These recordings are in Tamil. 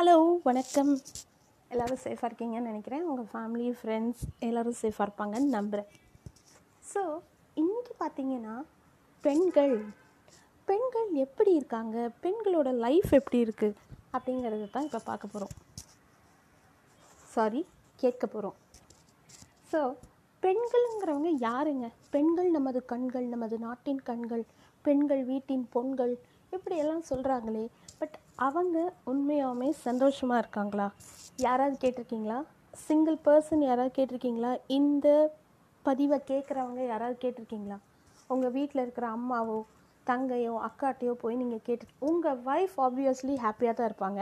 ஹலோ வணக்கம். எல்லோரும் சேஃபாக இருக்கீங்கன்னு நினைக்கிறேன். உங்கள் ஃபேமிலி ஃப்ரெண்ட்ஸ் எல்லோரும் சேஃபாக இருப்பாங்கன்னு நம்புகிறேன் ஸோ இன்றைக்கி பார்த்தீங்கன்னா பெண்கள் பெண்கள் எப்படி இருக்காங்க? பெண்களோட லைஃப் எப்படி இருக்குது அப்படிங்கிறது தான் இப்போ பார்க்க போகிறோம் சாரி கேட்க போகிறோம் ஸோ பெண்கள்ங்கிறவங்க யாருங்க? பெண்கள் நமது கண்கள் நமது நாட்டின் கண்கள் பெண்கள் வீட்டின் பொண்கள் இப்படியெல்லாம் சொல்கிறாங்களே பட் அவங்க உண்மையாகவே சந்தோஷமாக இருக்காங்களா? யாராவது கேட்டிருக்கீங்களா? சிங்கிள் பர்சன் யாராவது கேட்டிருக்கீங்களா? இந்த பதிவை கேட்குறவங்க யாராவது கேட்டிருக்கீங்களா? உங்கள் வீட்டில் இருக்கிற அம்மாவோ தங்கையோ அக்காட்டையோ போய் நீங்கள் கேட்டு உங்கள் ஒய்ஃப் ஆப்வியஸ்லி ஹாப்பியாக தான் இருப்பாங்க.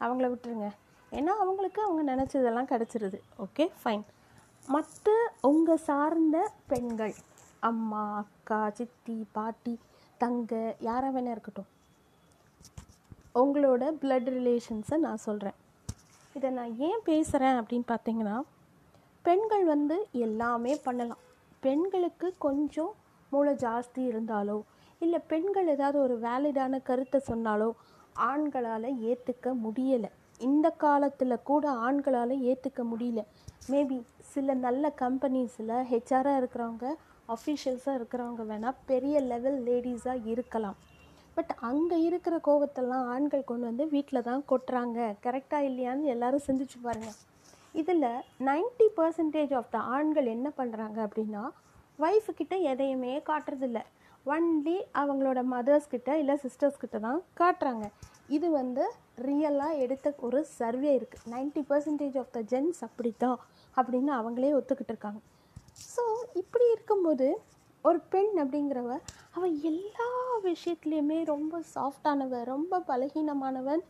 அவங்கள விட்டுருங்க. ஏன்னா அவங்களுக்கு அவங்க நினச்சதெல்லாம் கிடச்சிருது. ஓகே ஃபைன் மற்ற உங்கள் சார்ந்த பெண்கள் அம்மா அக்கா சித்தி பாட்டி தங்கை யாராக வேணா இருக்கட்டும். உங்களோட பிளட் ரிலேஷன்ஸை நான் சொல்கிறேன் இதை நான் ஏன் பேசுகிறேன் அப்படின்னு பார்த்தீங்கன்னா பெண்கள் வந்து எல்லாமே பண்ணலாம். பெண்களுக்கு கொஞ்சம் மூளை ஜாஸ்தி இருந்தாலோ இல்லை பெண்கள் ஏதாவது ஒரு வேலிடான கருத்தை சொன்னாலோ ஆண்களால் ஏற்றுக்க முடியலை. இந்த காலத்தில் கூட ஆண்களால் ஏற்றுக்க முடியல. மேபி சில நல்ல கம்பெனிஸில் ஹெச்ஆராக இருக்கிறவங்க அஃபீஷியல்ஸாக இருக்கிறவங்க வேணால் பெரிய லெவல் லேடிஸாக இருக்கலாம். பட் அங்கே இருக்கிற கோவத்தெல்லாம் ஆண்கள் கொண்டு வந்து வீட்டில் தான் கொட்டுறாங்க. கரெக்டாக இல்லையான்னு எல்லோரும் சிந்திச்சு பாருங்கள் இதில் நைன்ட்டி பர்சன்டேஜ் ஆஃப் த ஆண்கள் என்ன பண்ணுறாங்க அப்படின்னா ஒய்ஃபுக்கிட்ட எதையுமே காட்டுறதில்ல. ஒன்லி அவங்களோட மதர்ஸ்கிட்ட இல்லை சிஸ்டர்ஸ்கிட்ட தான் காட்டுறாங்க. இது வந்து ரியலாக எடுத்த ஒரு சர்வே இருக்குது ninety percentage of the gents அப்படி தான் அப்படின்னு அவங்களே ஒத்துக்கிட்டு இருக்காங்க. ஸோ இப்படி இருக்கும்போது ஒரு பெண் அப்படிங்கிறவ அவள் எல்லா விஷயத்துலையுமே ரொம்ப சாஃப்டானவ ரொம்ப பலகீனமானவன்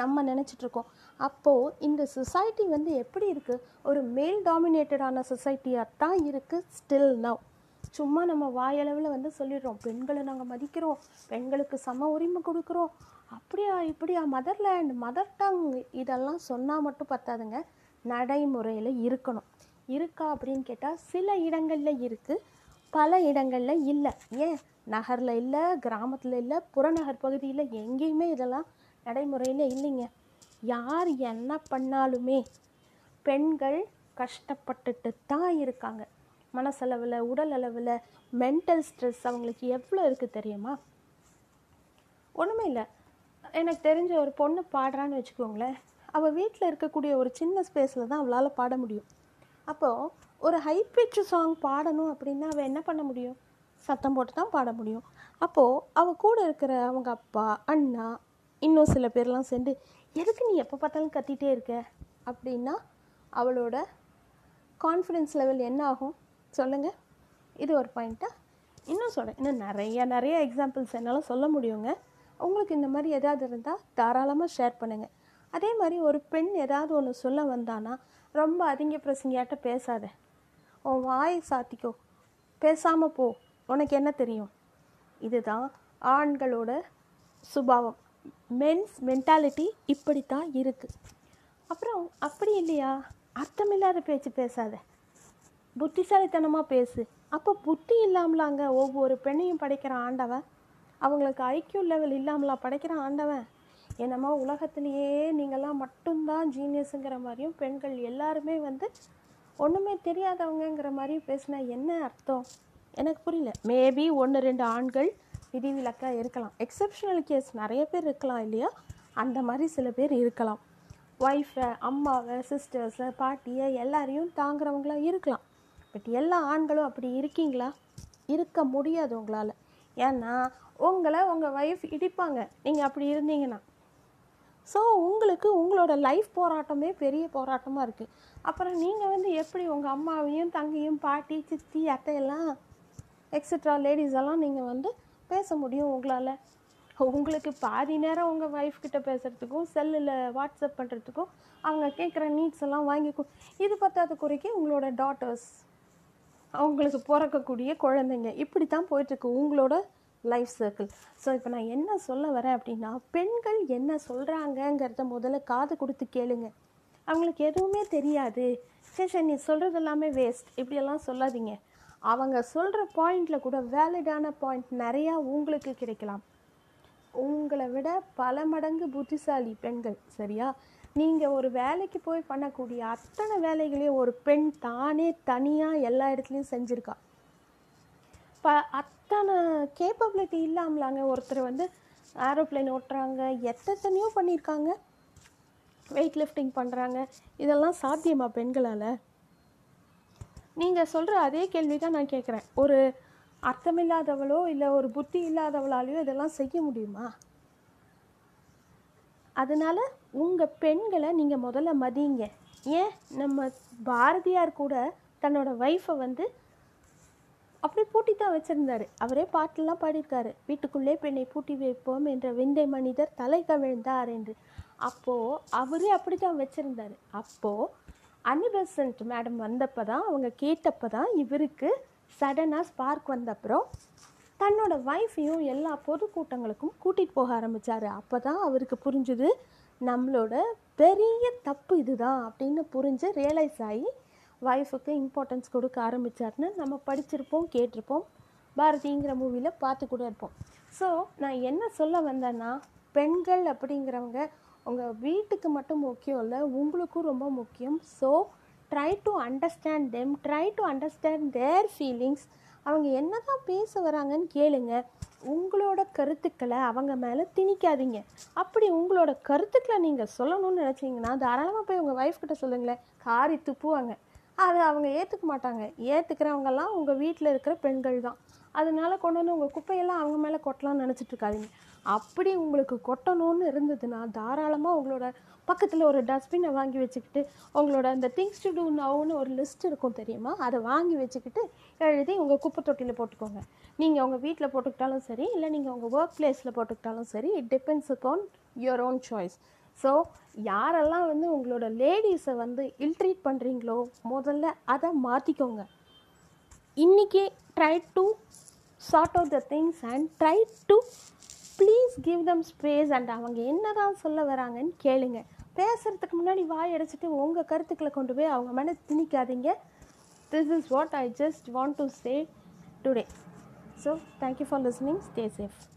நம்ம நினச்சிட்ருக்கோம் அப்போது இந்த சொசைட்டி வந்து எப்படி இருக்குது ஒரு மேல் டாமினேட்டடான சொசைட்டியாக தான் இருக்குது ஸ்டில் நவ் சும்மா நம்ம வாயளவில் வந்து சொல்லிடுறோம் பெண்களை நாங்கள் மதிக்கிறோம் பெண்களுக்கு சம உரிமை கொடுக்குறோம். அப்படியா இப்படியா மதர்லேண்ட் மதர் டங் இதெல்லாம் சொன்னால் மட்டும் பத்தாதுங்க. நடைமுறையில் இருக்கணும். இருக்கா அப்படின்னு கேட்டால் சில இடங்களில் இருக்குது பல இடங்களில் இல்லை. ஏன்? நகரில் இல்லை கிராமத்தில் இல்லை புறநகர் பகுதியில் எங்கேயுமே இதெல்லாம் நடைமுறையில் இல்லைங்க. யார் என்ன பண்ணாலுமே பெண்கள் கஷ்டப்பட்டுட்டு தான் இருக்காங்க. மனசளவில் உடல் அளவில் மென்டல் ஸ்ட்ரெஸ் அவங்களுக்கு எவ்வளோ இருக்குது தெரியுமா? ஒன்றுமே இல்லை. எனக்கு தெரிஞ்ச ஒரு பொண்ணு பாடுறான்னு வச்சுக்கோங்களேன். அவள் வீட்டில் இருக்கக்கூடிய ஒரு சின்ன ஸ்பேஸில் தான் அவளால் பாட முடியும். அப்போது ஒரு ஹை பிச் சாங் பாடணும் அப்படின்னா அவள் என்ன பண்ண முடியும்? சத்தம் போட்டு தான் பாட முடியும். அப்போது அவள் கூட இருக்கிற அவங்க அப்பா அண்ணா இன்னும் சில பேர்லாம் சேர்ந்து எதுக்கு நீ எப்போ பார்த்தாலும் கத்திகிட்டே இருக்க? அப்படின்னா அவளோட கான்ஃபிடென்ஸ் லெவல் என்ன ஆகும்? சொல்லுங்கள் இது ஒரு பாயிண்ட்டாக இன்னும் சொல்கிறேன் இன்னும் நிறைய நிறைய எக்ஸாம்பிள்ஸ் என்னால் சொல்ல முடியுங்க. உங்களுக்கு இந்த மாதிரி எதாவது இருந்தால் தாராளமாக ஷேர் பண்ணுங்கள் அதே மாதிரி ஒரு பெண் ஏதாவது ஒன்று சொல்ல வந்தானா ரொம்ப அதிக பிரசங்கியாட்ட பேசாத. உன் வாயை சாத்திக்கோ. பேசாமல் போ. உனக்கு என்ன தெரியும்? இதுதான் ஆண்களோட சுபாவம். மென்ஸ் மென்டாலிட்டி இப்படி தான் இருக்குது அப்புறம் அப்படி இல்லையா? அர்த்தமில்லாத பேச்சு பேசாத. புத்திசாலித்தனமாக பேசு. அப்போ புத்தி இல்லாமலாங்க ஒவ்வொரு பெண்ணையும் படைக்கிற ஆண்டவன். அவங்களுக்கு ஐக்கியூ லெவல் இல்லாமலா படைக்கிற ஆண்டவன். என்னமோ உலகத்திலேயே நீங்களாம் மட்டும்தான் ஜீனியஸுங்கிற மாதிரியும் பெண்கள் எல்லாருமே வந்து ஒன்றுமே தெரியாதவங்கங்கிற மாதிரியும் பேசினா என்ன அர்த்தம்? எனக்கு புரியல. மேபி ஒன்று ரெண்டு ஆண்கள் விதிவிலக்காக இருக்கலாம். எக்ஸப்ஷனல் கேஸ் நிறைய பேர் இருக்கலாம் இல்லையா? அந்த மாதிரி சில பேர் இருக்கலாம். ஒய்ஃபை அம்மாவை சிஸ்டர்ஸை பாட்டியை எல்லாரையும் தாங்குறவங்களாம் இருக்கலாம். பட் எல்லா ஆண்களும் அப்படி இருக்கீங்களா? இருக்க முடியாது உங்களால். ஏன்னா உங்களை உங்கள் ஒய்ஃப் இடிப்பாங்க. நீங்கள் அப்படி இருந்தீங்கன்னா. ஸோ உங்களுக்கு உங்களோட லைஃப் போராட்டமே பெரிய போராட்டமாக இருக்குது அப்புறம் நீங்கள் வந்து எப்படி உங்கள் அம்மாவையும் தங்கையும் பாட்டி சித்தி அத்தையெல்லாம் எக்ஸட்ரா லேடிஸ் எல்லாம் நீங்கள் வந்து பேச முடியும் உங்களால்? உங்களுக்கு பாதி நேரம் உங்கள் ஒய்ஃப் கிட்ட பேசுகிறதுக்கும் செல்லில் வாட்ஸ்அப் பண்ணுறதுக்கும் அவங்க கேட்குற நீட்ஸ் எல்லாம் வாங்கி இது பற்றாத குறைக்கு உங்களோட டாட்டர்ஸ் அவங்களுக்கு பிறக்கக்கூடிய குழந்தைங்க. இப்படி தான் போயிட்டுருக்கு உங்களோட லைஃப் சர்க்கிள் ஸோ இப்போ நான் என்ன சொல்ல வரேன் அப்படின்னா பெண்கள் என்ன சொல்கிறாங்கங்கிறத முதல்ல காது கொடுத்து கேளுங்க. அவங்களுக்கு எதுவுமே தெரியாது. சரி சரி நீ சொல்கிறது எல்லாமே வேஸ்ட் இப்படியெல்லாம் சொல்லாதீங்க. அவங்க சொல்கிற பாயிண்டில் கூட வேலிடான பாயிண்ட் நிறையா உங்களுக்கு கிடைக்கலாம். உங்களை விட பல மடங்கு புத்திசாலி பெண்கள் சரியா? நீங்கள் ஒரு வேலைக்கு போய் பண்ணக்கூடிய அத்தனை வேலைகளையும் ஒரு பெண் தானே தனியாக எல்லா இடத்துலையும் செஞ்சுருக்கா. ப அத்தனை கேப்பபிலிட்டி இல்லாமலாங்க ஒருத்தர் வந்து ஏரோப்ளேன் ஓட்டுறாங்க எத்தனையோ பண்ணியிருக்காங்க வெயிட் லிஃப்டிங் பண்ணுறாங்க இதெல்லாம் சாத்தியமா பெண்களால்? நீங்கள் சொல்கிற அதே கேள்வி தான் நான் கேட்குறேன் ஒரு அர்த்தமில்லாதவளோ இல்லை ஒரு புத்தி இல்லாதவளாலேயோ இதெல்லாம் செய்ய முடியுமா? அதனால் உங்கள் பெண்களை நீங்கள் முதல்ல மதிங்க ஏன்? நம்ம பாரதியார் கூட தன்னோட ஒய்ஃபை வந்து அப்படி பூட்டி தான் வச்சுருந்தாரு. அவரே பாட்டெல்லாம் பாடியிருக்காரு. வீட்டுக்குள்ளே பெண்ணை பூட்டி வைப்போம் என்ற விந்தை மனிதர் தலை கவிழ்ந்தார் என்று. அப்போது அவரே அப்படி தான் வச்சுருந்தாரு அப்போது அனிபெசன்ட் மேடம் வந்தப்போ தான் அவங்க கேட்டப்போ தான் இவருக்கு சடனாக ஸ்பார்க் வந்தப்புறம் தன்னோட ஒய்ஃபையும் எல்லா பொதுக்கூட்டங்களுக்கும் கூட்டிகிட்டு போக ஆரம்பித்தார் அப்போ தான் அவருக்கு புரிஞ்சுது நம்மளோட பெரிய தப்பு இதுதான் அப்படின்னு புரிஞ்சு ரியலைஸ் ஆகி ஒய்ஃபுக்கு இம்பார்ட்டன்ஸ் கொடுக்க ஆரம்பித்தார்னு நம்ம படிச்சிருப்போம் கேட்டிருப்போம். பாரதிங்கிற மூவியில் பார்த்து கூட இருப்போம். ஸோ நான் என்ன சொல்ல வந்தேன்னா பெண்கள் அப்படிங்கிறவங்க உங்கள் வீட்டுக்கு மட்டும் முக்கியம் இல்லை உங்களுக்கும் ரொம்ப முக்கியம். So try to understand them try to understand their feelings அவங்க என்ன தான் பேச வராங்கன்னு கேளுங்க. உங்களோட கருத்துக்களை அவங்க மேலே திணிக்காதீங்க. அப்படி உங்களோட கருத்துக்களை நீங்கள் சொல்லணும்னு நினச்சிங்கன்னா தாராளமாக போய் உங்கள் ஒய்ஃப் கிட்ட சொல்லுங்களேன். காரி துப்புவாங்க. அதை அவங்க ஏற்றுக்க மாட்டாங்க. ஏற்றுக்கிறவங்கெல்லாம் உங்கள் வீட்டில் இருக்கிற பெண்கள் தான் அதனால கொண்டு வந்து உங்கள் குப்பையெல்லாம் அவங்க மேலே கொட்டலாம்னு நினச்சிட்ருக்காதீங்க அப்படி உங்களுக்கு கொட்டணும்னு இருந்ததுன்னா தாராளமாக உங்களோட பக்கத்தில் ஒரு டஸ்ட்பினை வாங்கி வச்சுக்கிட்டு உங்களோட அந்த திங்ஸ் டு டூ நவுன்னு ஒரு லிஸ்ட் இருக்கும் தெரியுமா? அதை வாங்கி வச்சுக்கிட்டு எழுதி உங்கள் குப்பை தொட்டியில் போட்டுக்கோங்க. நீங்கள் உங்கள் வீட்டில் போட்டுக்கிட்டாலும் சரி இல்லை நீங்கள் உங்கள் ஒர்க் பிளேஸில் போட்டுக்கிட்டாலும் சரி it depends upon your own choice so யாரெல்லாம் வந்து உங்களோட லேடிஸை வந்து இல்ட்ரீட் பண்ணுறீங்களோ முதல்ல அதை மாற்றிக்கோங்க இன்றைக்கி try to sort out the things and try to please give them space and அவங்க என்ன தான் சொல்ல வராங்கன்னு கேளுங்க. பேசுகிறதுக்கு முன்னாடி வாய் அடைச்சிட்டு உங்கள் கருத்துக்களை கொண்டு போய் அவங்க மேலே திணிக்காதீங்க. This is what I just want to say today so thank you for listening stay safe